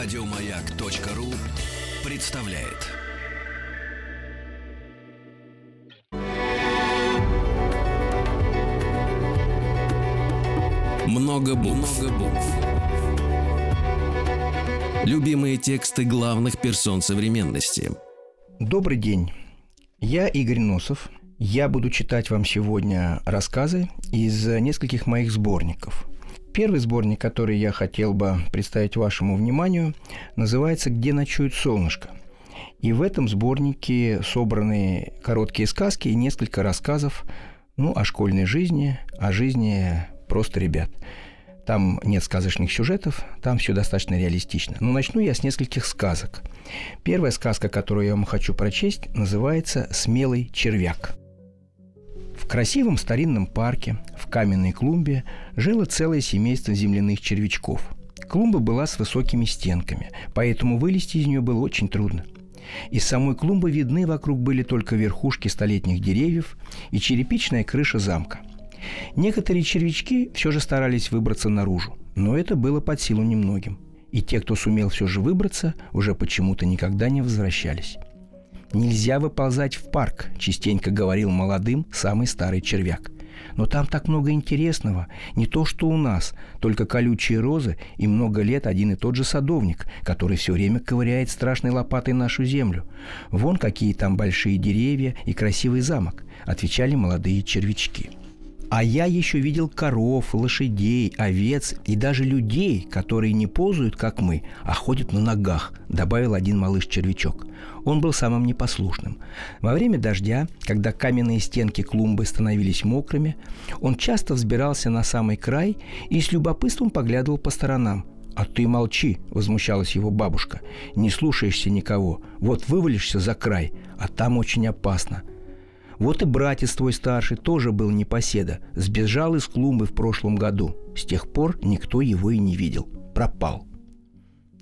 Радиомаяк.ру представляет. Много букв. Любимые тексты главных персон современности. Добрый день. Я Игорь Носов. Я буду читать вам сегодня рассказы из нескольких моих сборников. Первый сборник, который я хотел бы представить вашему вниманию, называется «Где ночует солнышко». И в этом сборнике собраны короткие сказки и несколько рассказов ну, о школьной жизни, о жизни просто ребят. Там нет сказочных сюжетов, там все достаточно реалистично. Но начну я с нескольких сказок. Первая сказка, которую я вам хочу прочесть, называется «Смелый червяк». Красивом старинном парке, в каменной клумбе, жило целое семейство земляных червячков. Клумба была с высокими стенками, поэтому вылезти из нее было очень трудно. Из самой клумбы видны вокруг были только верхушки столетних деревьев и черепичная крыша замка. Некоторые червячки все же старались выбраться наружу, но это было под силу немногим. И те, кто сумел все же выбраться, уже почему-то никогда не возвращались. «Нельзя выползать в парк», – частенько говорил молодым самый старый червяк. «Но там так много интересного. Не то, что у нас, только колючие розы и много лет один и тот же садовник, который все время ковыряет страшной лопатой нашу землю. Вон какие там большие деревья и красивый замок», – отвечали молодые червячки. А я еще видел коров, лошадей, овец и даже людей, которые не ползают, как мы, а ходят на ногах, добавил один малыш-червячок. Он был самым непослушным. Во время дождя, когда каменные стенки клумбы становились мокрыми, он часто взбирался на самый край и с любопытством поглядывал по сторонам. «А ты молчи!» – возмущалась его бабушка. «Не слушаешься никого. Вот вывалишься за край, а там очень опасно. Вот и братец твой старший тоже был непоседа. Сбежал из клумбы в прошлом году. С тех пор никто его и не видел. Пропал.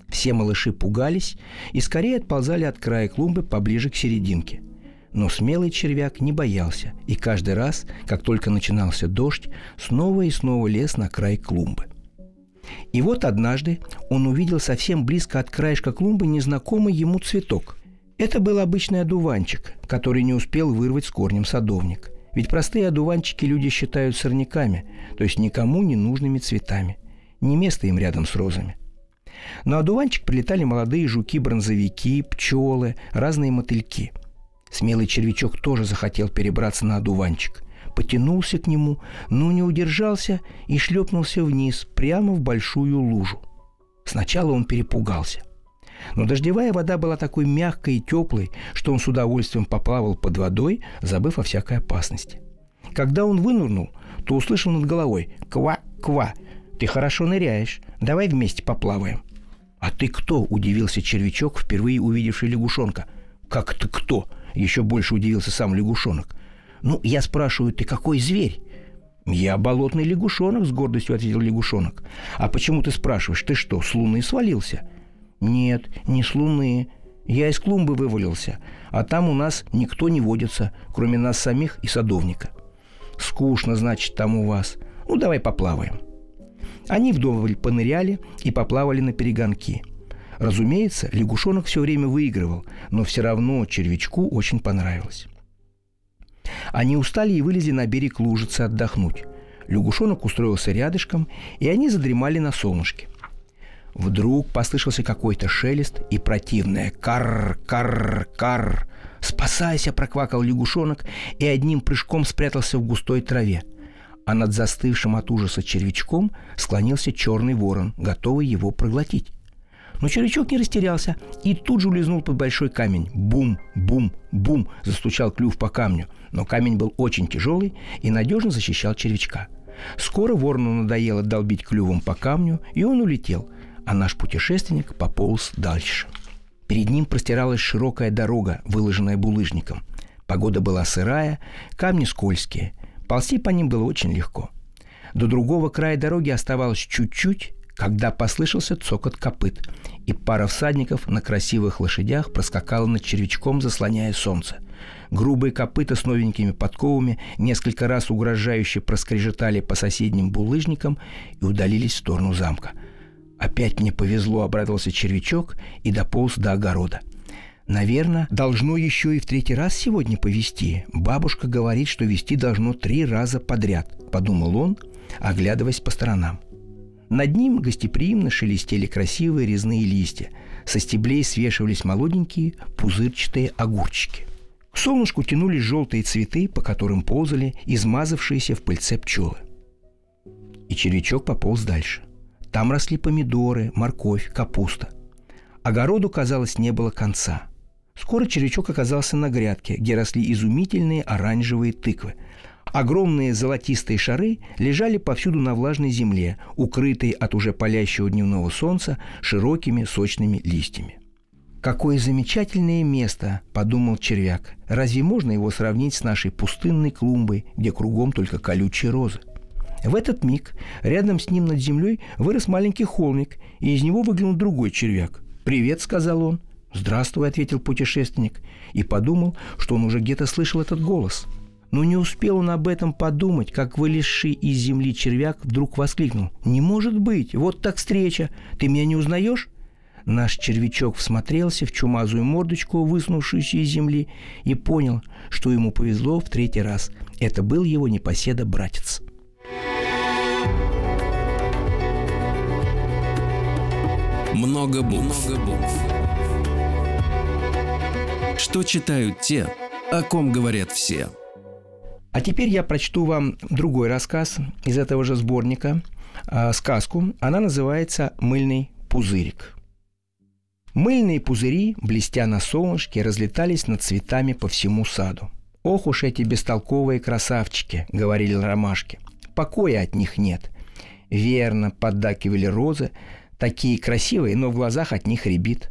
Все малыши пугались и скорее отползали от края клумбы поближе к серединке. Но смелый червяк не боялся, и каждый раз, как только начинался дождь, снова и снова лез на край клумбы. И вот однажды он увидел совсем близко от краешка клумбы незнакомый ему цветок – это был обычный одуванчик, который не успел вырвать с корнем садовник. Ведь простые одуванчики люди считают сорняками, то есть никому не нужными цветами. Не место им рядом с розами. На одуванчик прилетали молодые жуки-бронзовики, пчелы, разные мотыльки. Смелый червячок тоже захотел перебраться на одуванчик. Потянулся к нему, но не удержался и шлепнулся вниз, прямо в большую лужу. Сначала он перепугался. Но дождевая вода была такой мягкой и теплой, что он с удовольствием поплавал под водой, забыв о всякой опасности. Когда он вынырнул, то услышал над головой «Ква, ква, ты хорошо ныряешь, давай вместе поплаваем». «А ты кто?» – удивился червячок, впервые увидевший лягушонка. «Как ты кто?» – еще больше удивился сам лягушонок. «Ну, я спрашиваю, ты какой зверь?» «Я болотный лягушонок», – с гордостью ответил лягушонок. «А почему ты спрашиваешь? Ты что, с луны свалился?» Нет, не с Луны. Я из клумбы вывалился, а там у нас никто не водится, кроме нас самих и садовника. Скучно, значит, там у вас. Ну, давай поплаваем. Они вдоволь поныряли и поплавали на перегонки. Разумеется, лягушонок все время выигрывал, но все равно червячку очень понравилось. Они устали и вылезли на берег лужицы отдохнуть. Лягушонок устроился рядышком, и они задремали на солнышке – Вдруг послышался какой-то шелест и противное «карр-карр-карр». «Спасайся!» – проквакал лягушонок и одним прыжком спрятался в густой траве. А над застывшим от ужаса червячком склонился черный ворон, готовый его проглотить. Но червячок не растерялся и тут же улизнул под большой камень. Бум, бум, бум застучал клюв по камню, но камень был очень тяжелый и надежно защищал червячка. Скоро ворону надоело долбить клювом по камню, и он улетел – а наш путешественник пополз дальше. Перед ним простиралась широкая дорога, выложенная булыжником. Погода была сырая, камни скользкие. Ползти по ним было очень легко. До другого края дороги оставалось чуть-чуть, когда послышался цокот копыт, и пара всадников на красивых лошадях проскакала над червячком, заслоняя солнце. Грубые копыта с новенькими подковами несколько раз угрожающе проскрежетали по соседним булыжникам и удалились в сторону замка – Опять мне повезло, обрадовался червячок и дополз до огорода. Наверное, должно еще и в третий раз сегодня повести. Бабушка говорит, что вести должно три раза подряд, подумал он, оглядываясь по сторонам. Над ним гостеприимно шелестели красивые резные листья. Со стеблей свешивались молоденькие пузырчатые огурчики. К солнышку тянулись желтые цветы, по которым ползали измазавшиеся в пыльце пчелы. И червячок пополз дальше. Там росли помидоры, морковь, капуста. Огороду, казалось, не было конца. Скоро червячок оказался на грядке, где росли изумительные оранжевые тыквы – Огромные золотистые шары лежали повсюду на влажной земле, укрытые от уже палящего дневного солнца широкими сочными листьями. «Какое замечательное место!» – подумал червяк. «Разве можно его сравнить с нашей пустынной клумбой, где кругом только колючие розы?» В этот миг рядом с ним над землей вырос маленький холмик, и из него выглянул другой червяк. «Привет», — сказал он. «Здравствуй», — ответил путешественник, и подумал, что он уже где-то слышал этот голос — но не успел он об этом подумать, как вылезший из земли червяк вдруг воскликнул. «Не может быть! Вот так встреча! Ты меня не узнаешь?» Наш червячок всмотрелся в чумазую мордочку, высунувшуюся из земли, и понял, что ему повезло в третий раз. Это был его непоседа-братец. Много букв. Много букв. Что читают те, о ком говорят все – а теперь я прочту вам другой рассказ из этого же сборника, э, сказку. Она называется «Мыльный пузырик». Мыльные пузыри, блестя на солнышке, разлетались над цветами по всему саду. «Ох уж эти бестолковые красавчики!» — говорили ромашки. «Покоя от них нет». «Верно», — поддакивали розы, «такие красивые, но в глазах от них рябит».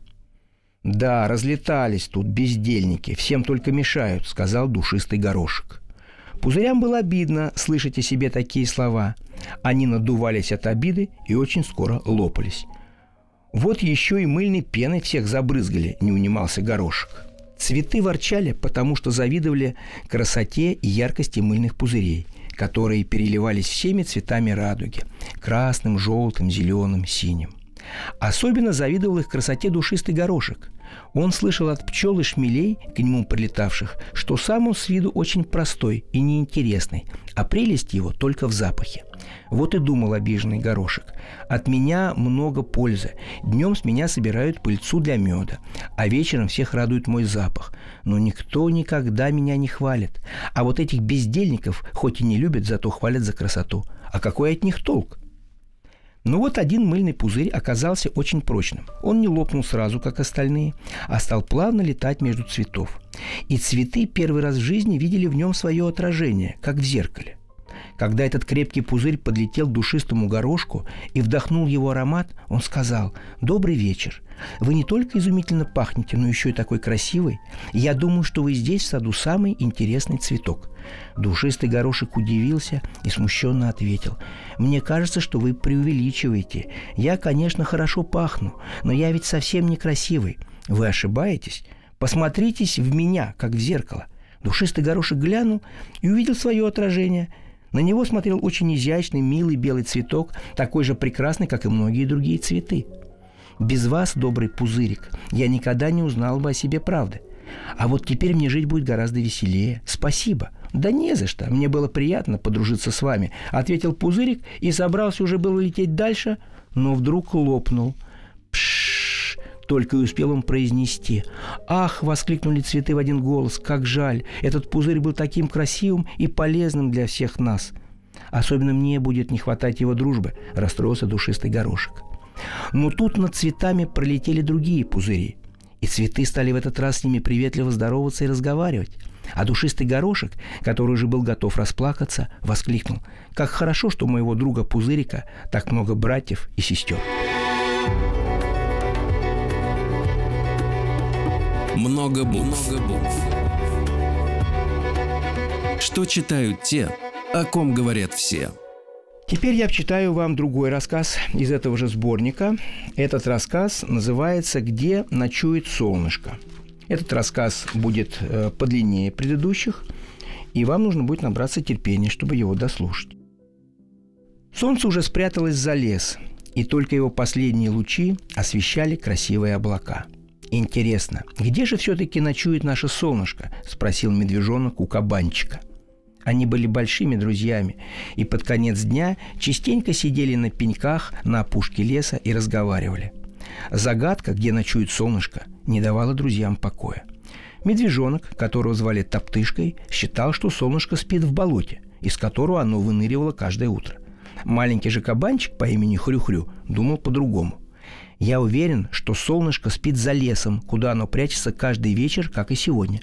«Да, разлетались тут бездельники, всем только мешают», — сказал душистый горошек. Пузырям было обидно слышать о себе такие слова. Они надувались от обиды и очень скоро лопались. Вот еще и мыльной пеной всех забрызгали, не унимался горошек. Цветы ворчали, потому что завидовали красоте и яркости мыльных пузырей, которые переливались всеми цветами радуги – красным, желтым, зеленым, синим. Особенно завидовал их красоте душистый горошек. Он слышал от пчел и шмелей, к нему прилетавших, что сам он с виду очень простой и неинтересный, а прелесть его только в запахе. Вот и думал обиженный горошек. От меня много пользы. Днем с меня собирают пыльцу для меда, а вечером всех радует мой запах. Но никто никогда меня не хвалит. А вот этих бездельников хоть и не любят, зато хвалят за красоту. А какой от них толк? Но вот один мыльный пузырь оказался очень прочным. Он не лопнул сразу, как остальные, а стал плавно летать между цветов. И цветы первый раз в жизни видели в нем свое отражение, как в зеркале. Когда этот крепкий пузырь подлетел к душистому горошку и вдохнул его аромат, он сказал «Добрый вечер. Вы не только изумительно пахнете, но еще и такой красивый. Я думаю, что вы здесь, в саду, самый интересный цветок». Душистый горошек удивился и смущенно ответил «Мне кажется, что вы преувеличиваете. Я, конечно, хорошо пахну, но я ведь совсем некрасивый. Вы ошибаетесь? Посмотритесь в меня, как в зеркало». Душистый горошек глянул и увидел свое отражение – на него смотрел очень изящный, милый белый цветок, такой же прекрасный, как и многие другие цветы. Без вас, добрый пузырик, я никогда не узнал бы о себе правды. А вот теперь мне жить будет гораздо веселее. Спасибо. Да не за что. Мне было приятно подружиться с вами, ответил пузырик и собрался уже было лететь дальше, но вдруг лопнул. Только и успел он произнести. «Ах!» — воскликнули цветы в один голос. «Как жаль! Этот пузырь был таким красивым и полезным для всех нас!» «Особенно мне будет не хватать его дружбы», — расстроился душистый горошек. Но тут над цветами пролетели другие пузыри, и цветы стали в этот раз с ними приветливо здороваться и разговаривать. А душистый горошек, который уже был готов расплакаться, воскликнул. «Как хорошо, что у моего друга Пузырика так много братьев и сестер!» Много букв. Много букв. Что читают те, о ком говорят все – Теперь я читаю вам другой рассказ из этого же сборника. Этот рассказ называется «Где ночует солнышко». Этот рассказ будет э, подлиннее предыдущих, и вам нужно будет набраться терпения, чтобы его дослушать. Солнце уже спряталось за лес, и только его последние лучи освещали красивые облака. «Интересно, где же все-таки ночует наше солнышко?» – спросил медвежонок у кабанчика. Они были большими друзьями, и под конец дня частенько сидели на пеньках на опушке леса и разговаривали. Загадка, где ночует солнышко, не давала друзьям покоя. Медвежонок, которого звали Топтышкой, считал, что солнышко спит в болоте, из которого оно выныривало каждое утро. Маленький же кабанчик по имени Хрюхрю думал по-другому. Я уверен, что солнышко спит за лесом, куда оно прячется каждый вечер, как и сегодня.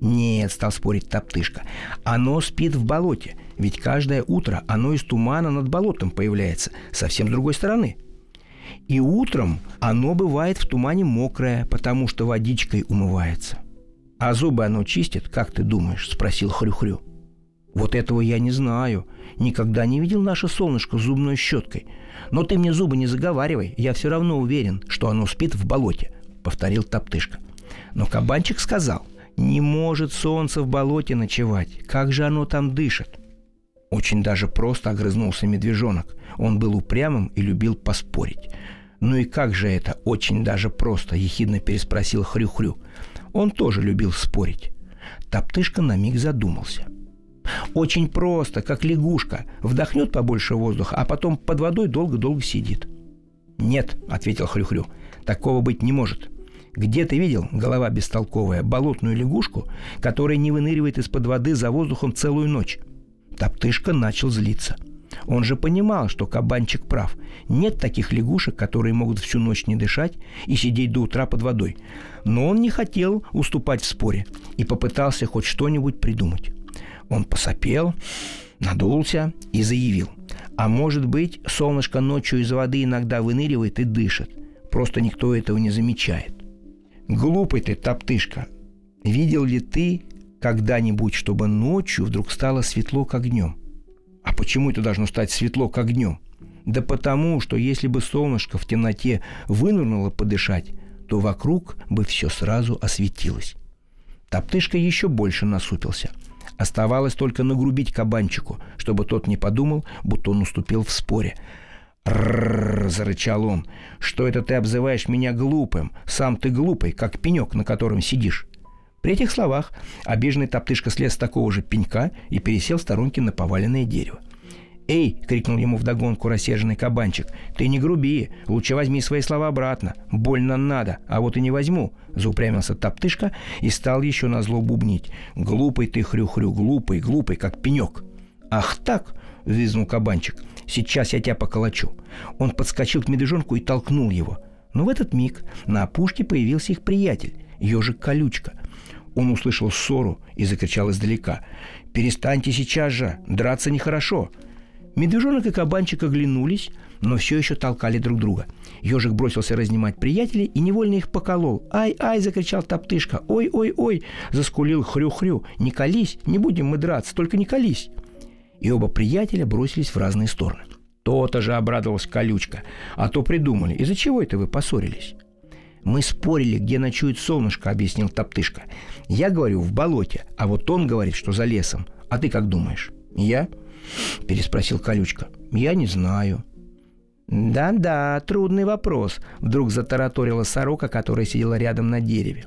Нет, стал спорить Топтышка, оно спит в болоте, ведь каждое утро оно из тумана над болотом появляется, совсем другой стороны. И утром оно бывает в тумане мокрое, потому что водичкой умывается. А зубы оно чистит, как ты думаешь? спросил Хрюхрю. Вот этого я не знаю. Никогда не видел наше солнышко с зубной щеткой. Но ты мне зубы не заговаривай, я все равно уверен, что оно спит в болоте, повторил Топтышка. Но кабанчик сказал, не может солнце в болоте ночевать, как же оно там дышит? Очень даже просто огрызнулся медвежонок. Он был упрямым и любил поспорить. «Ну и как же это очень даже просто?» – ехидно переспросил Хрю-Хрю. Он тоже любил спорить. Топтышка на миг задумался – очень просто, как лягушка. Вдохнет побольше воздуха, а потом под водой долго-долго сидит. «Нет», — ответил Хрюхрю, — «такого быть не может. Где ты видел, голова бестолковая, болотную лягушку, которая не выныривает из-под воды за воздухом целую ночь?» Топтышка начал злиться. Он же понимал, что кабанчик прав. Нет таких лягушек, которые могут всю ночь не дышать и сидеть до утра под водой. Но он не хотел уступать в споре и попытался хоть что-нибудь придумать. Он посопел, надулся и заявил. А может быть, солнышко ночью из воды иногда выныривает и дышит. Просто никто этого не замечает. Глупый ты, топтышка. Видел ли ты когда-нибудь, чтобы ночью вдруг стало светло, как днем? А почему это должно стать светло, как днем? Да потому, что если бы солнышко в темноте вынырнуло подышать, то вокруг бы все сразу осветилось. Топтышка еще больше насупился – Оставалось только нагрубить кабанчику, чтобы тот не подумал, будто он уступил в споре. «Ррррр!» – зарычал он. «Что это ты обзываешь меня глупым? Сам ты глупый, как пенек, на котором сидишь». При этих словах обиженный топтышка слез с такого же пенька и пересел в сторонке на поваленное дерево. «Эй!» — крикнул ему вдогонку рассерженный кабанчик. «Ты не груби! Лучше возьми свои слова обратно! Больно надо, а вот и не возьму!» Заупрямился топтышка и стал еще на зло бубнить. «Глупый ты, хрю-хрю, глупый, глупый, как пенек!» «Ах так!» — взвизгнул кабанчик. «Сейчас я тебя поколочу!» Он подскочил к медвежонку и толкнул его. Но в этот миг на опушке появился их приятель, ежик Колючка. Он услышал ссору и закричал издалека. «Перестаньте сейчас же! Драться нехорошо!» Медвежонок и кабанчик оглянулись, но все еще толкали друг друга. Ежик бросился разнимать приятелей и невольно их поколол. «Ай-ай!» – закричал топтышка. «Ой-ой-ой!» – заскулил хрю-хрю. «Не колись! Не будем мы драться, только не колись!» И оба приятеля бросились в разные стороны. То-то же обрадовалась колючка. А то придумали. Из-за чего это вы поссорились? «Мы спорили, где ночует солнышко», — объяснил Топтышка. «Я говорю, в болоте, а вот он говорит, что за лесом. А ты как думаешь?» «Я?» – переспросил Колючка. «Я не знаю». «Да-да, трудный вопрос», – вдруг затараторила сорока, которая сидела рядом на дереве.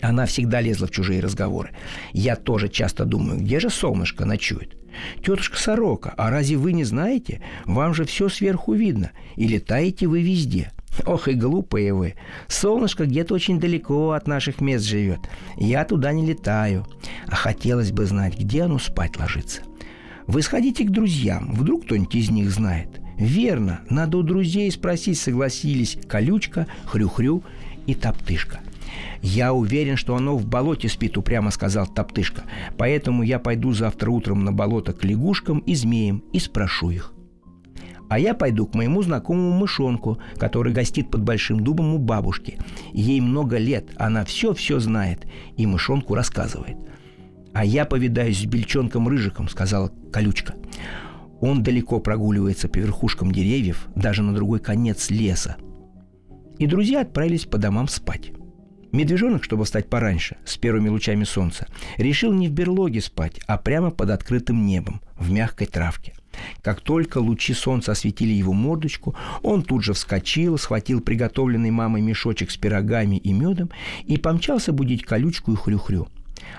Она всегда лезла в чужие разговоры. Я тоже часто думаю, где же солнышко ночует? Тетушка Сорока, а разве вы не знаете? Вам же все сверху видно, и летаете вы везде. Ох и глупые вы. Солнышко где-то очень далеко от наших мест живет. Я туда не летаю. А хотелось бы знать, где оно спать ложится. Вы сходите к друзьям, вдруг кто-нибудь из них знает. Верно, надо у друзей спросить, согласились Колючка, Хрю-Хрю и Топтышка. «Я уверен, что оно в болоте спит», — упрямо сказал Топтышка. «Поэтому я пойду завтра утром на болото к лягушкам и змеям и спрошу их». А я пойду к моему знакомому мышонку, который гостит под большим дубом у бабушки. Ей много лет, она все-все знает, и мышонку рассказывает – «А я повидаюсь с бельчонком-рыжиком», — сказала Колючка. «Он далеко прогуливается по верхушкам деревьев, даже на другой конец леса». И друзья отправились по домам спать. Медвежонок, чтобы встать пораньше, с первыми лучами солнца, решил не в берлоге спать, а прямо под открытым небом, в мягкой травке. Как только лучи солнца осветили его мордочку, он тут же вскочил, схватил приготовленный мамой мешочек с пирогами и медом и помчался будить колючку и хрюхрю.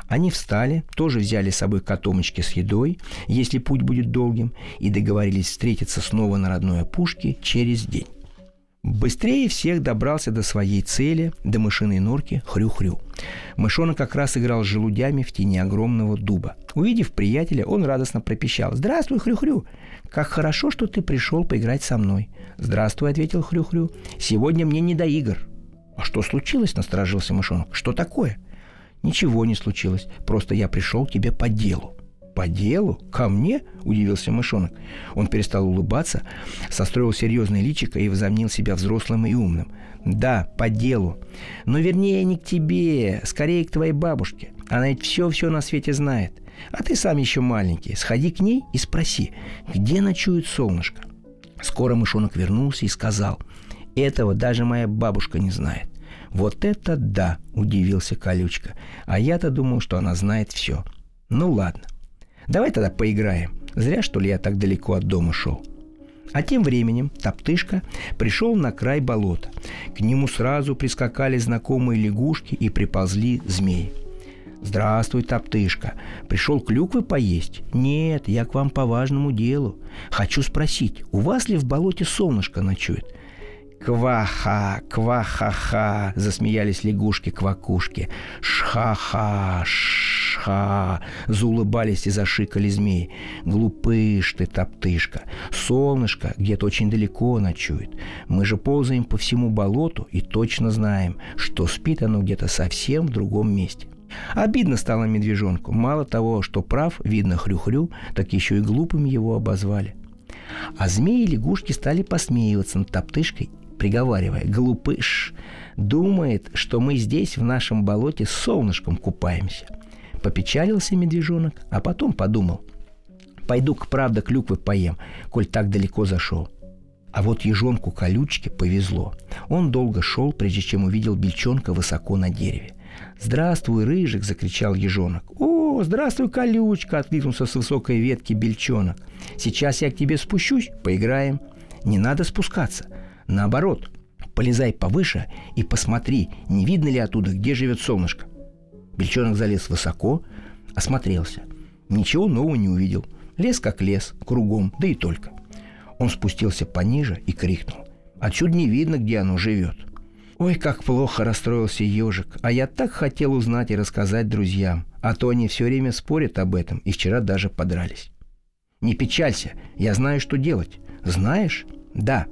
Они встали, тоже взяли с собой котомочки с едой, если путь будет долгим, и договорились встретиться снова на родной опушке через день. Быстрее всех добрался до своей цели, до мышиной норки Хрю-Хрю. Мышонок как раз играл с желудями в тени огромного дуба. Увидев приятеля, он радостно пропищал. «Здравствуй, Хрю-Хрю! Как хорошо, что ты пришел поиграть со мной!» «Здравствуй», — ответил Хрю-Хрю. «Сегодня мне не до игр». «А что случилось?» — насторожился мышонок. «Что такое?» «Ничего не случилось. Просто я пришел к тебе по делу». «По делу? Ко мне?» – удивился мышонок. Он перестал улыбаться, состроил серьезное личико и возомнил себя взрослым и умным. «Да, по делу. Но вернее не к тебе, скорее к твоей бабушке. Она ведь все-все на свете знает. А ты сам еще маленький. Сходи к ней и спроси, где ночует солнышко?» Скоро мышонок вернулся и сказал, «Этого даже моя бабушка не знает». «Вот это да!» – удивился Колючка. «А я-то думал, что она знает все. Ну ладно, Давай тогда поиграем. Зря, что ли, я так далеко от дома шел. А тем временем Топтышка пришел на край болота. К нему сразу прискакали знакомые лягушки и приползли змеи. «Здравствуй, Топтышка. Пришел клюквы поесть?» «Нет, я к вам по важному делу. Хочу спросить, у вас ли в болоте солнышко ночует?» «Кваха, квахаха!» – засмеялись лягушки-квакушки. «Шха-ха, ша заулыбались и зашикали змеи. «Глупыш ты, топтышка! Солнышко где-то очень далеко ночует. Мы же ползаем по всему болоту и точно знаем, что спит оно где-то совсем в другом месте». Обидно стало медвежонку. Мало того, что прав, видно хрю-хрю, так еще и глупым его обозвали. А змеи и лягушки стали посмеиваться над топтышкой, приговаривая «Глупыш!» Думает, что мы здесь, в нашем болоте, с солнышком купаемся. Попечалился медвежонок, а потом подумал. Пойду-ка, правда, клюквы поем, коль так далеко зашел. А вот ежонку колючке повезло. Он долго шел, прежде чем увидел бельчонка высоко на дереве. «Здравствуй, рыжик!» – закричал ежонок. «О, здравствуй, колючка!» – откликнулся с высокой ветки бельчонок. «Сейчас я к тебе спущусь, поиграем». «Не надо спускаться. Наоборот, полезай повыше и посмотри, не видно ли оттуда, где живет солнышко. Бельчонок залез высоко, осмотрелся. Ничего нового не увидел. Лес как лес, кругом, да и только. Он спустился пониже и крикнул. Отсюда не видно, где оно живет. Ой, как плохо расстроился ежик. А я так хотел узнать и рассказать друзьям. А то они все время спорят об этом и вчера даже подрались. Не печалься, я знаю, что делать. Знаешь? Да.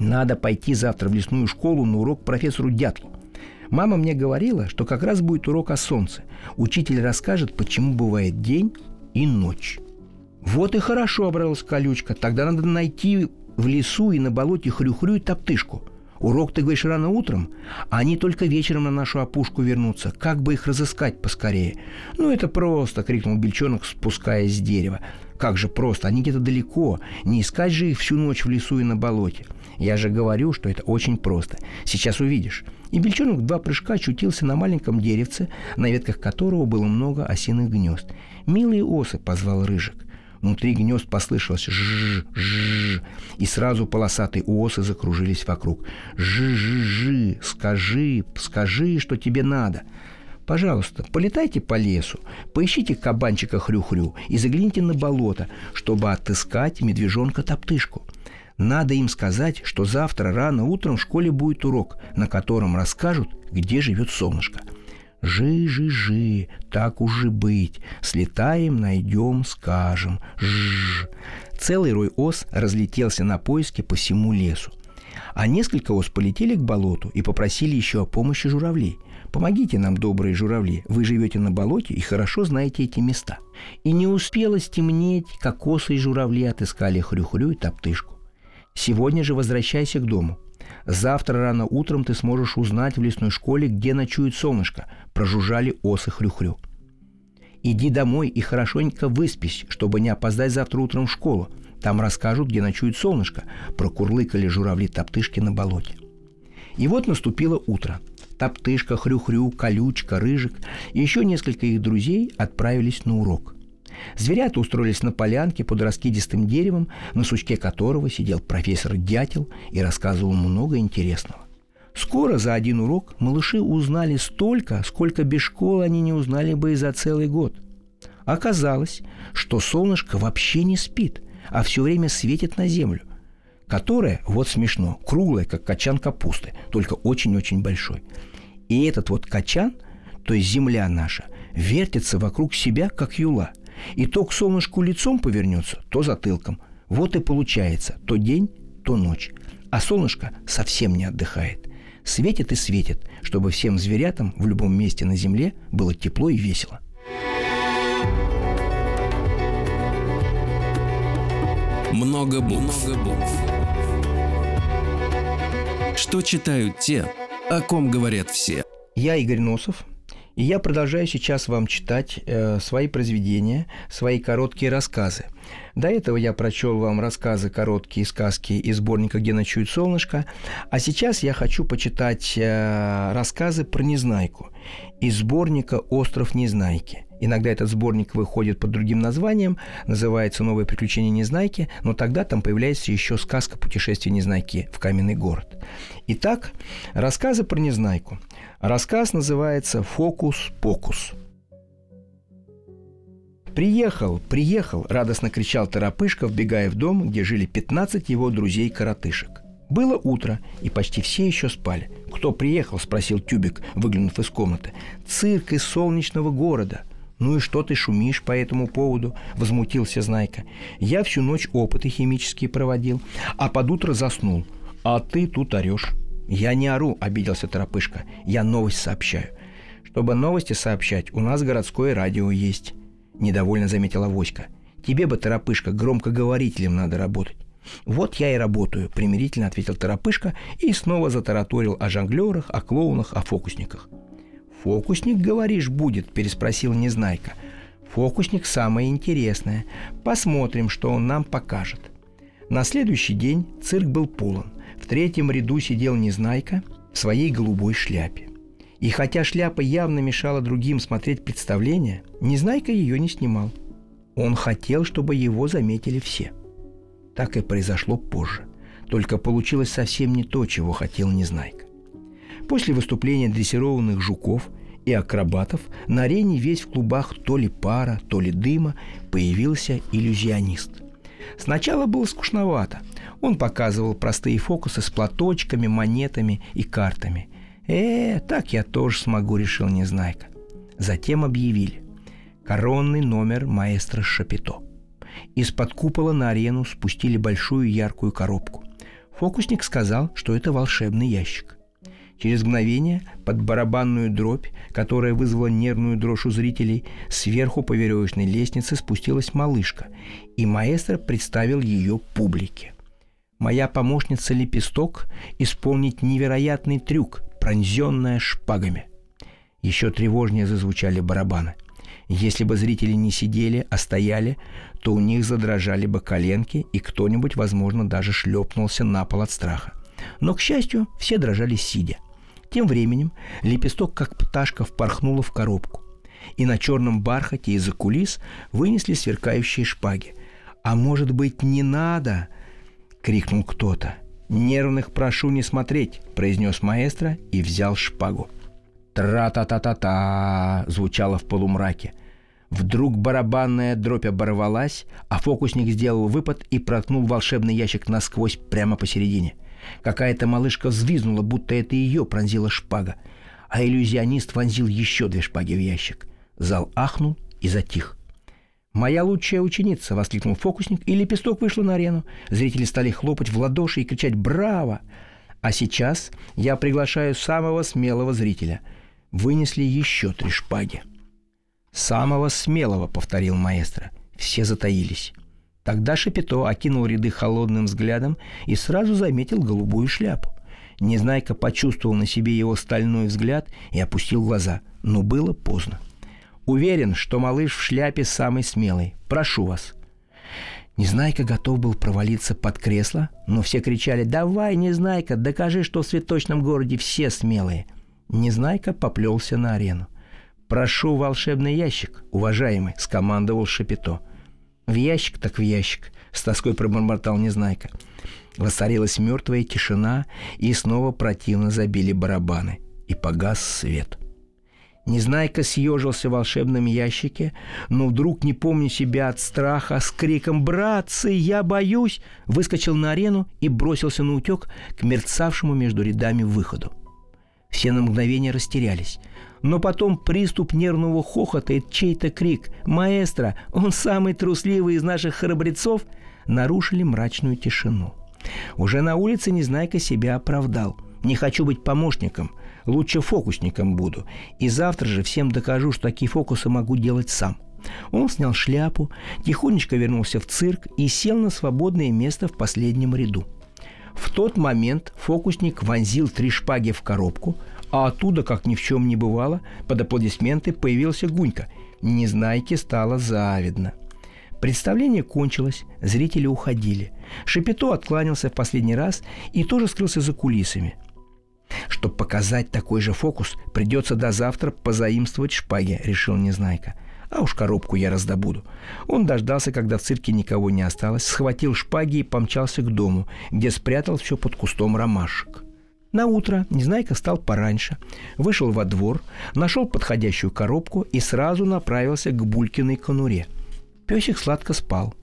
Надо пойти завтра в лесную школу на урок профессору Дятлу. Мама мне говорила, что как раз будет урок о солнце. Учитель расскажет, почему бывает день и ночь. Вот и хорошо, обрадовалась колючка. Тогда надо найти в лесу и на болоте хрю-хрю и топтышку. Урок, ты говоришь, рано утром, а они только вечером на нашу опушку вернутся. Как бы их разыскать поскорее? Ну, это просто, крикнул Бельчонок, спускаясь с дерева. Как же просто, они где-то далеко. Не искать же их всю ночь в лесу и на болоте. Я же говорю, что это очень просто. Сейчас увидишь. И бельчонок в два прыжка очутился на маленьком деревце, на ветках которого было много осиных гнезд. «Милые осы!» – позвал Рыжик. Внутри гнезд послышалось жжж, и сразу полосатые осы закружились вокруг. Жи-жи-жи, скажи, скажи, что тебе надо. Пожалуйста, полетайте по лесу, поищите кабанчика хрю-хрю и загляните на болото, чтобы отыскать медвежонка-топтышку. Надо им сказать, что завтра рано утром в школе будет урок, на котором расскажут, где живет солнышко. Жи-жи-жи, так уж и быть. Слетаем, найдем, скажем. Жжж. Целый рой ос разлетелся на поиски по всему лесу. А несколько ос полетели к болоту и попросили еще о помощи журавлей. Помогите нам, добрые журавли, вы живете на болоте и хорошо знаете эти места. И не успело стемнеть, как осы и журавли отыскали хрю-хрю и топтышку. Сегодня же возвращайся к дому. Завтра рано утром ты сможешь узнать в лесной школе, где ночует солнышко. Прожужжали осы хрю-хрю. Иди домой и хорошенько выспись, чтобы не опоздать завтра утром в школу. Там расскажут, где ночует солнышко. Прокурлыкали журавли-топтышки на болоте. И вот наступило утро. Топтышка, хрю-хрю, колючка, рыжик и еще несколько их друзей отправились на урок. Зверята устроились на полянке под раскидистым деревом, на сучке которого сидел профессор Дятел и рассказывал много интересного. Скоро за один урок малыши узнали столько, сколько без школы они не узнали бы и за целый год. Оказалось, что солнышко вообще не спит, а все время светит на землю, которая, вот смешно, круглая, как качан капусты, только очень-очень большой. И этот вот качан, то есть земля наша, вертится вокруг себя, как юла. И то к солнышку лицом повернется, то затылком. Вот и получается то день, то ночь. А солнышко совсем не отдыхает. Светит и светит, чтобы всем зверятам в любом месте на земле было тепло и весело. Много букв. Много букв. Что читают те, о ком говорят все. Я Игорь Носов, и я продолжаю сейчас вам читать э, свои произведения, свои короткие рассказы. До этого я прочел вам рассказы, короткие сказки из сборника «Где ночует солнышко», а сейчас я хочу почитать э, рассказы про Незнайку из сборника «Остров Незнайки». Иногда этот сборник выходит под другим названием, называется «Новые приключения Незнайки», но тогда там появляется еще сказка «Путешествие Незнайки в каменный город». Итак, рассказы про Незнайку. Рассказ называется «Фокус-покус». «Приехал, приехал!» – радостно кричал Торопышка, вбегая в дом, где жили 15 его друзей-коротышек. Было утро, и почти все еще спали. «Кто приехал?» – спросил Тюбик, выглянув из комнаты. «Цирк из солнечного города», «Ну и что ты шумишь по этому поводу?» – возмутился Знайка. «Я всю ночь опыты химические проводил, а под утро заснул. А ты тут орешь». «Я не ору», – обиделся Торопышка. «Я новость сообщаю». «Чтобы новости сообщать, у нас городское радио есть», – недовольно заметила Воська. «Тебе бы, Торопышка, громкоговорителем надо работать». «Вот я и работаю», – примирительно ответил Торопышка и снова затараторил о жонглерах, о клоунах, о фокусниках. «Фокусник, говоришь, будет?» – переспросил Незнайка. «Фокусник самое интересное. Посмотрим, что он нам покажет». На следующий день цирк был полон. В третьем ряду сидел Незнайка в своей голубой шляпе. И хотя шляпа явно мешала другим смотреть представление, Незнайка ее не снимал. Он хотел, чтобы его заметили все. Так и произошло позже. Только получилось совсем не то, чего хотел Незнайка. После выступления дрессированных жуков и акробатов на арене весь в клубах то ли пара, то ли дыма появился иллюзионист. Сначала было скучновато. Он показывал простые фокусы с платочками, монетами и картами. «Э, так я тоже смогу», — решил Незнайка. Затем объявили. Коронный номер маэстро Шапито. Из-под купола на арену спустили большую яркую коробку. Фокусник сказал, что это волшебный ящик. Через мгновение под барабанную дробь, которая вызвала нервную дрожь у зрителей, сверху по веревочной лестнице спустилась малышка, и маэстро представил ее публике. Моя помощница Лепесток исполнить невероятный трюк, пронзенная шпагами. Еще тревожнее зазвучали барабаны. Если бы зрители не сидели, а стояли, то у них задрожали бы коленки, и кто-нибудь, возможно, даже шлепнулся на пол от страха. Но, к счастью, все дрожали сидя – тем временем лепесток, как пташка, впорхнула в коробку. И на черном бархате из-за кулис вынесли сверкающие шпаги. «А может быть, не надо?» — крикнул кто-то. «Нервных прошу не смотреть», — произнес маэстро и взял шпагу. «Тра-та-та-та-та!» — звучало в полумраке. Вдруг барабанная дробь оборвалась, а фокусник сделал выпад и проткнул волшебный ящик насквозь прямо посередине — Какая-то малышка взвизнула, будто это ее пронзила шпага, а иллюзионист вонзил еще две шпаги в ящик. Зал ахнул и затих. «Моя лучшая ученица!» — воскликнул фокусник, и лепесток вышла на арену. Зрители стали хлопать в ладоши и кричать «Браво!». А сейчас я приглашаю самого смелого зрителя. Вынесли еще три шпаги. «Самого смелого», — повторил маэстро. Все затаились. Тогда Шапито окинул ряды холодным взглядом и сразу заметил голубую шляпу. Незнайка почувствовал на себе его стальной взгляд и опустил глаза, но было поздно. «Уверен, что малыш в шляпе самый смелый. Прошу вас». Незнайка готов был провалиться под кресло, но все кричали «Давай, Незнайка, докажи, что в цветочном городе все смелые». Незнайка поплелся на арену. «Прошу волшебный ящик, уважаемый», — скомандовал Шапито. «В ящик так в ящик», — с тоской пробормотал Незнайка. Воцарилась мертвая тишина, и снова противно забили барабаны, и погас свет. Незнайка съежился в волшебном ящике, но вдруг, не помня себя от страха, с криком «Братцы, я боюсь!» выскочил на арену и бросился на утек к мерцавшему между рядами выходу. Все на мгновение растерялись. Но потом приступ нервного хохота и чей-то крик «Маэстро, он самый трусливый из наших храбрецов!» нарушили мрачную тишину. Уже на улице Незнайка себя оправдал. «Не хочу быть помощником, лучше фокусником буду. И завтра же всем докажу, что такие фокусы могу делать сам». Он снял шляпу, тихонечко вернулся в цирк и сел на свободное место в последнем ряду. В тот момент фокусник вонзил три шпаги в коробку, а оттуда, как ни в чем не бывало, под аплодисменты появился Гунька. Незнайке стало завидно. Представление кончилось, зрители уходили. Шапито откланялся в последний раз и тоже скрылся за кулисами. Чтобы показать такой же фокус, придется до завтра позаимствовать шпаги, решил Незнайка. А уж коробку я раздобуду. Он дождался, когда в цирке никого не осталось, схватил шпаги и помчался к дому, где спрятал все под кустом ромашек. На утро Незнайка встал пораньше, вышел во двор, нашел подходящую коробку и сразу направился к Булькиной конуре. Песик сладко спал.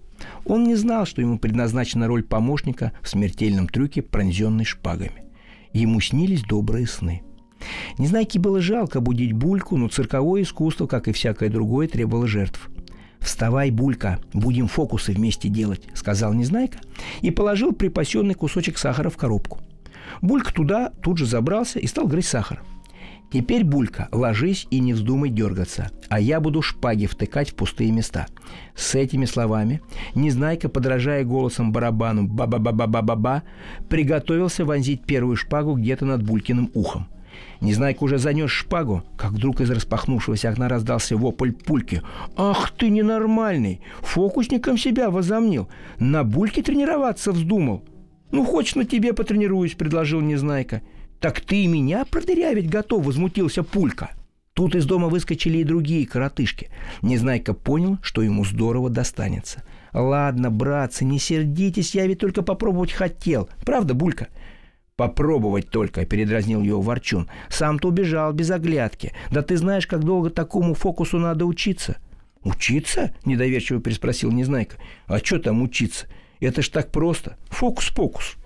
Он не знал, что ему предназначена роль помощника в смертельном трюке, пронзенной шпагами. Ему снились добрые сны. Незнайке было жалко будить Бульку, но цирковое искусство, как и всякое другое, требовало жертв. «Вставай, Булька, будем фокусы вместе делать», — сказал Незнайка и положил припасенный кусочек сахара в коробку. Булька туда тут же забрался и стал грызть сахар. Теперь, Булька, ложись и не вздумай дергаться, а я буду шпаги втыкать в пустые места. С этими словами Незнайка, подражая голосом барабану «ба-ба-ба-ба-ба-ба», приготовился вонзить первую шпагу где-то над Булькиным ухом. Незнайка уже занес шпагу, как вдруг из распахнувшегося окна раздался вопль пульки. «Ах ты ненормальный! Фокусником себя возомнил! На бульке тренироваться вздумал!» «Ну, хочешь, на тебе потренируюсь», — предложил Незнайка. «Так ты и меня продырявить готов», — возмутился Пулька. Тут из дома выскочили и другие коротышки. Незнайка понял, что ему здорово достанется. «Ладно, братцы, не сердитесь, я ведь только попробовать хотел. Правда, Булька?» «Попробовать только», — передразнил его Ворчун. «Сам-то убежал без оглядки. Да ты знаешь, как долго такому фокусу надо учиться?» «Учиться?» — недоверчиво переспросил Незнайка. «А что там учиться? Это ж так просто. Фокус-покус.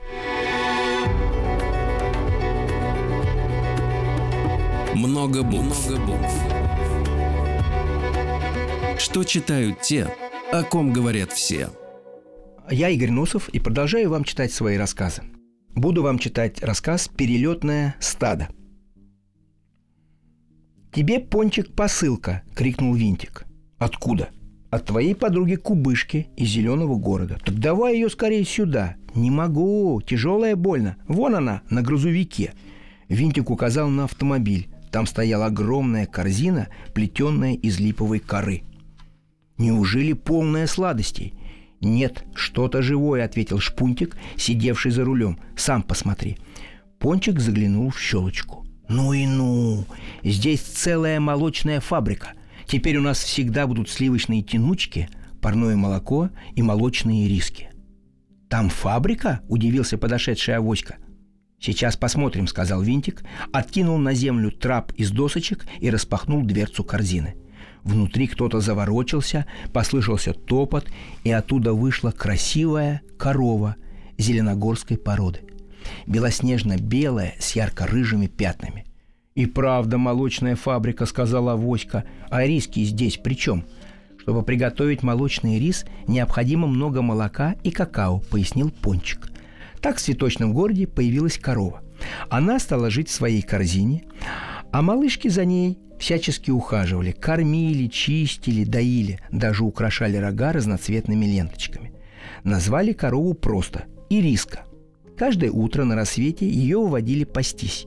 Много букв. Много букв. Что читают те, о ком говорят все. Я Игорь Носов и продолжаю вам читать свои рассказы. Буду вам читать рассказ «Перелетное стадо». «Тебе, Пончик, посылка!» – крикнул Винтик. «Откуда?» от твоей подруги Кубышки из Зеленого города. Так давай ее скорее сюда. Не могу, тяжелая больно. Вон она, на грузовике. Винтик указал на автомобиль. Там стояла огромная корзина, плетенная из липовой коры. Неужели полная сладостей? «Нет, что-то живое», — ответил Шпунтик, сидевший за рулем. «Сам посмотри». Пончик заглянул в щелочку. «Ну и ну! Здесь целая молочная фабрика. Теперь у нас всегда будут сливочные тянучки, парное молоко и молочные риски. «Там фабрика?» – удивился подошедший авоська. «Сейчас посмотрим», – сказал Винтик, откинул на землю трап из досочек и распахнул дверцу корзины. Внутри кто-то заворочился, послышался топот, и оттуда вышла красивая корова зеленогорской породы. Белоснежно-белая с ярко-рыжими пятнами. «И правда молочная фабрика», — сказала Авоська. «А риски здесь при чем?» «Чтобы приготовить молочный рис, необходимо много молока и какао», — пояснил Пончик. Так в цветочном городе появилась корова. Она стала жить в своей корзине, а малышки за ней всячески ухаживали, кормили, чистили, доили, даже украшали рога разноцветными ленточками. Назвали корову просто – Ириска. Каждое утро на рассвете ее выводили пастись.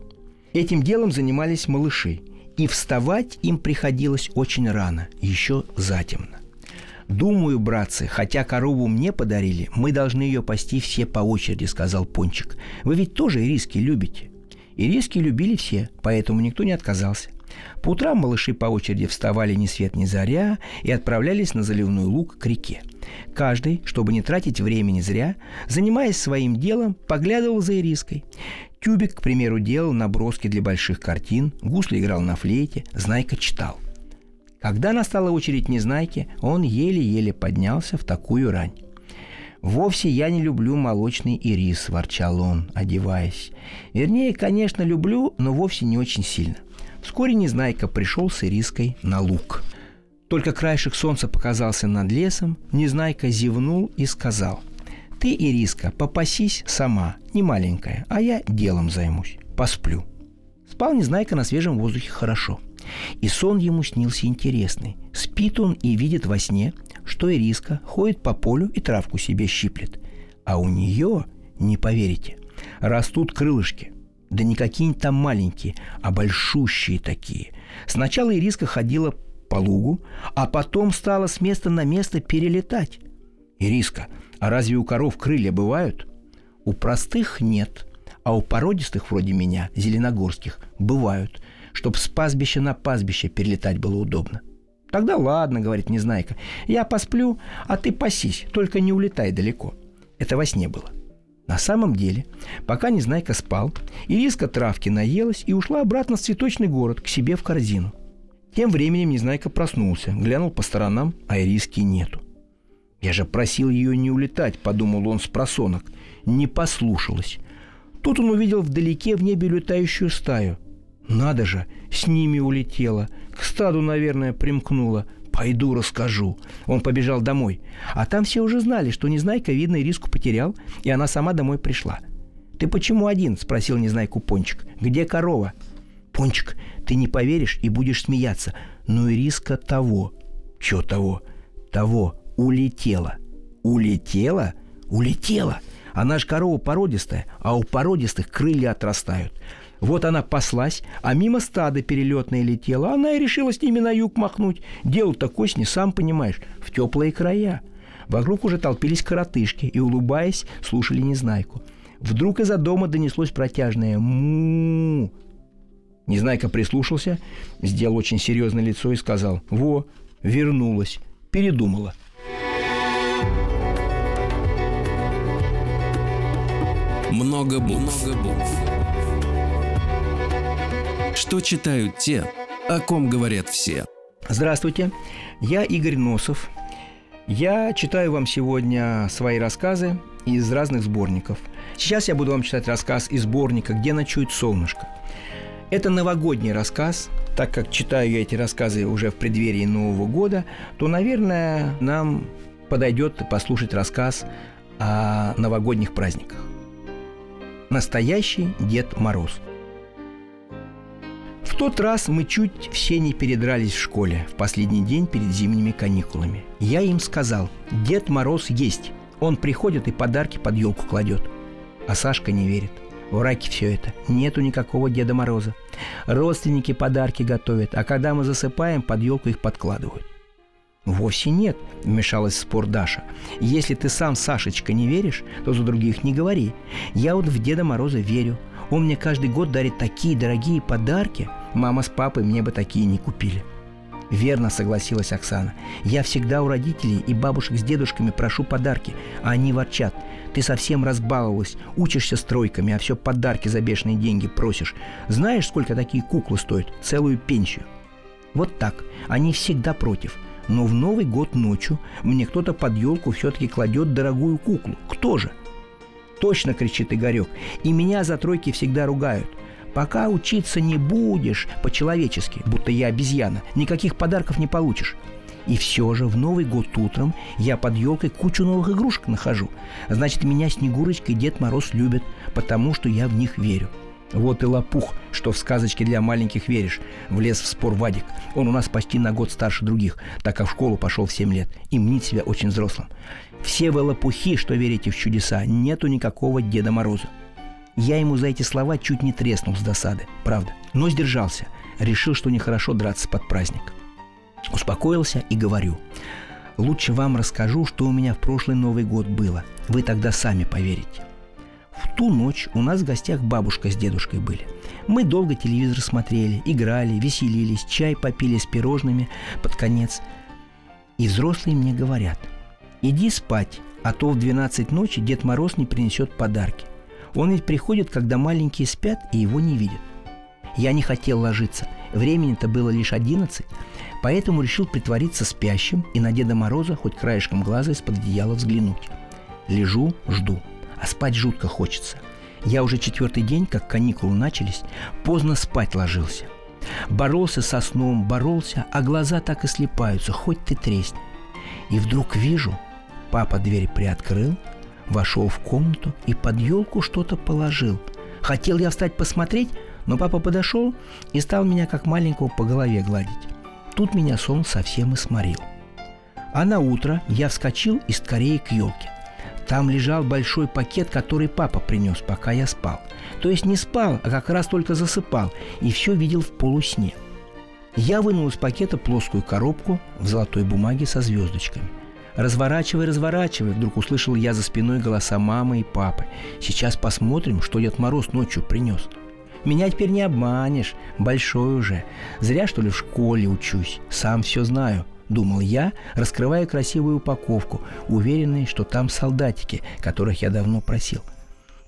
Этим делом занимались малыши, и вставать им приходилось очень рано, еще затемно. «Думаю, братцы, хотя корову мне подарили, мы должны ее пасти все по очереди», — сказал Пончик. «Вы ведь тоже ириски любите?» Ириски любили все, поэтому никто не отказался. По утрам малыши по очереди вставали ни свет ни заря и отправлялись на заливной луг к реке. Каждый, чтобы не тратить времени зря, занимаясь своим делом, поглядывал за ириской. Тюбик, к примеру, делал наброски для больших картин, Гусли играл на флейте, Знайка читал. Когда настала очередь Незнайки, он еле-еле поднялся в такую рань. «Вовсе я не люблю молочный ирис», – ворчал он, одеваясь. «Вернее, конечно, люблю, но вовсе не очень сильно». Вскоре Незнайка пришел с ириской на луг. Только краешек солнца показался над лесом, Незнайка зевнул и сказал – ты, Ириска, попасись сама, не маленькая, а я делом займусь, посплю. Спал Незнайка на свежем воздухе хорошо. И сон ему снился интересный. Спит он и видит во сне, что Ириска ходит по полю и травку себе щиплет. А у нее, не поверите, растут крылышки. Да не какие-нибудь там маленькие, а большущие такие. Сначала Ириска ходила по лугу, а потом стала с места на место перелетать. Ириска, а разве у коров крылья бывают? У простых нет, а у породистых вроде меня, зеленогорских, бывают, чтоб с пастбища на пастбище перелетать было удобно. Тогда ладно, говорит Незнайка, я посплю, а ты пасись, только не улетай далеко. Это во сне было. На самом деле, пока Незнайка спал, Ириска травки наелась и ушла обратно в цветочный город, к себе в корзину. Тем временем Незнайка проснулся, глянул по сторонам, а Ириски нету. «Я же просил ее не улетать», — подумал он с просонок. Не послушалась. Тут он увидел вдалеке в небе летающую стаю. Надо же, с ними улетела. К стаду, наверное, примкнула. Пойду расскажу. Он побежал домой. А там все уже знали, что Незнайка, видно, риску потерял, и она сама домой пришла. «Ты почему один?» – спросил Незнайку Пончик. «Где корова?» «Пончик, ты не поверишь и будешь смеяться. Но и риска того». «Чё того?» «Того улетела. Улетела? Улетела. Она ж корова породистая, а у породистых крылья отрастают. Вот она паслась, а мимо стада перелетная летела. Она и решила с ними на юг махнуть. Дело-то косни, сам понимаешь, в теплые края. Вокруг уже толпились коротышки и, улыбаясь, слушали Незнайку. Вдруг из-за дома донеслось протяжное му Незнайка прислушался, сделал очень серьезное лицо и сказал «Во, вернулась, передумала». Много букв. Много букв. Что читают те, о ком говорят все. Здравствуйте, я Игорь Носов. Я читаю вам сегодня свои рассказы из разных сборников. Сейчас я буду вам читать рассказ из сборника «Где ночует солнышко». Это новогодний рассказ, так как читаю я эти рассказы уже в преддверии Нового года, то, наверное, нам подойдет послушать рассказ о новогодних праздниках. Настоящий Дед Мороз. В тот раз мы чуть все не передрались в школе в последний день перед зимними каникулами. Я им сказал, Дед Мороз есть. Он приходит и подарки под елку кладет. А Сашка не верит. В раке все это. Нету никакого Деда Мороза. Родственники подарки готовят, а когда мы засыпаем, под елку их подкладывают. «Вовсе нет», – вмешалась в спор Даша. «Если ты сам, Сашечка, не веришь, то за других не говори. Я вот в Деда Мороза верю. Он мне каждый год дарит такие дорогие подарки. Мама с папой мне бы такие не купили». «Верно», – согласилась Оксана. «Я всегда у родителей и бабушек с дедушками прошу подарки, а они ворчат. Ты совсем разбаловалась, учишься стройками, а все подарки за бешеные деньги просишь. Знаешь, сколько такие куклы стоят? Целую пенсию». Вот так. Они всегда против – но в Новый год ночью мне кто-то под елку все-таки кладет дорогую куклу. Кто же? Точно, кричит Игорек. И меня за тройки всегда ругают. Пока учиться не будешь по-человечески, будто я обезьяна, никаких подарков не получишь. И все же в Новый год утром я под елкой кучу новых игрушек нахожу. Значит, меня Снегурочка и Дед Мороз любят, потому что я в них верю. Вот и лопух, что в сказочке для маленьких веришь. Влез в спор Вадик. Он у нас почти на год старше других, так как в школу пошел в 7 лет и мнит себя очень взрослым. Все вы лопухи, что верите в чудеса, нету никакого Деда Мороза. Я ему за эти слова чуть не треснул с досады, правда. Но сдержался. Решил, что нехорошо драться под праздник. Успокоился и говорю. Лучше вам расскажу, что у меня в прошлый Новый год было. Вы тогда сами поверите. В ту ночь у нас в гостях бабушка с дедушкой были. Мы долго телевизор смотрели, играли, веселились, чай попили с пирожными под конец. И взрослые мне говорят, иди спать, а то в 12 ночи Дед Мороз не принесет подарки. Он ведь приходит, когда маленькие спят и его не видят. Я не хотел ложиться. Времени-то было лишь 11, поэтому решил притвориться спящим и на Деда Мороза хоть краешком глаза из-под одеяла взглянуть. Лежу, жду, а спать жутко хочется. Я уже четвертый день, как каникулы начались, поздно спать ложился. Боролся со сном, боролся, а глаза так и слепаются, хоть ты тресни. И вдруг вижу, папа дверь приоткрыл, вошел в комнату и под елку что-то положил. Хотел я встать посмотреть, но папа подошел и стал меня как маленького по голове гладить. Тут меня сон совсем и сморил. А на утро я вскочил и скорее к елке. Там лежал большой пакет, который папа принес, пока я спал. То есть не спал, а как раз только засыпал, и все видел в полусне. Я вынул из пакета плоскую коробку в золотой бумаге со звездочками. «Разворачивай, разворачивай!» Вдруг услышал я за спиной голоса мамы и папы. «Сейчас посмотрим, что Дед Мороз ночью принес». Меня теперь не обманешь, большой уже. Зря, что ли, в школе учусь, сам все знаю. Думал я, раскрывая красивую упаковку, уверенный, что там солдатики, которых я давно просил.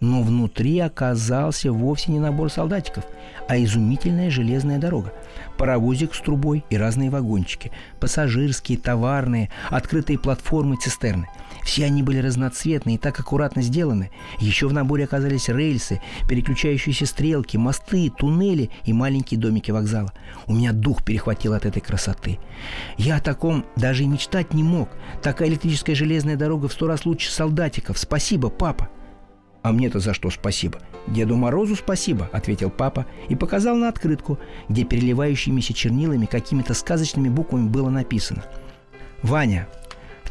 Но внутри оказался вовсе не набор солдатиков, а изумительная железная дорога. Паровозик с трубой и разные вагончики, пассажирские, товарные, открытые платформы, цистерны – все они были разноцветные и так аккуратно сделаны. Еще в наборе оказались рельсы, переключающиеся стрелки, мосты, туннели и маленькие домики вокзала. У меня дух перехватил от этой красоты. Я о таком даже и мечтать не мог. Такая электрическая железная дорога в сто раз лучше солдатиков. Спасибо, папа. «А мне-то за что спасибо?» «Деду Морозу спасибо», — ответил папа и показал на открытку, где переливающимися чернилами какими-то сказочными буквами было написано. «Ваня,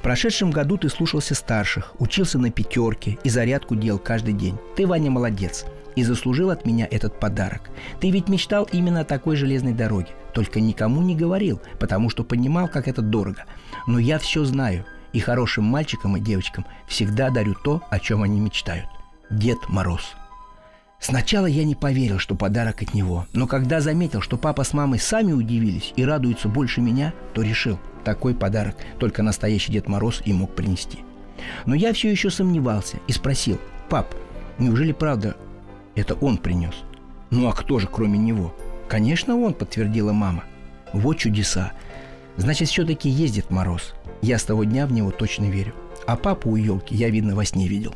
прошедшем году ты слушался старших, учился на пятерке и зарядку делал каждый день. Ты, Ваня, молодец и заслужил от меня этот подарок. Ты ведь мечтал именно о такой железной дороге, только никому не говорил, потому что понимал, как это дорого. Но я все знаю, и хорошим мальчикам и девочкам всегда дарю то, о чем они мечтают. Дед Мороз. Сначала я не поверил, что подарок от него, но когда заметил, что папа с мамой сами удивились и радуются больше меня, то решил, такой подарок только настоящий Дед Мороз и мог принести. Но я все еще сомневался и спросил, пап, неужели правда это он принес? Ну а кто же кроме него? Конечно он, подтвердила мама. Вот чудеса. Значит, все-таки ездит Мороз. Я с того дня в него точно верю. А папу у елки я, видно, во сне видел.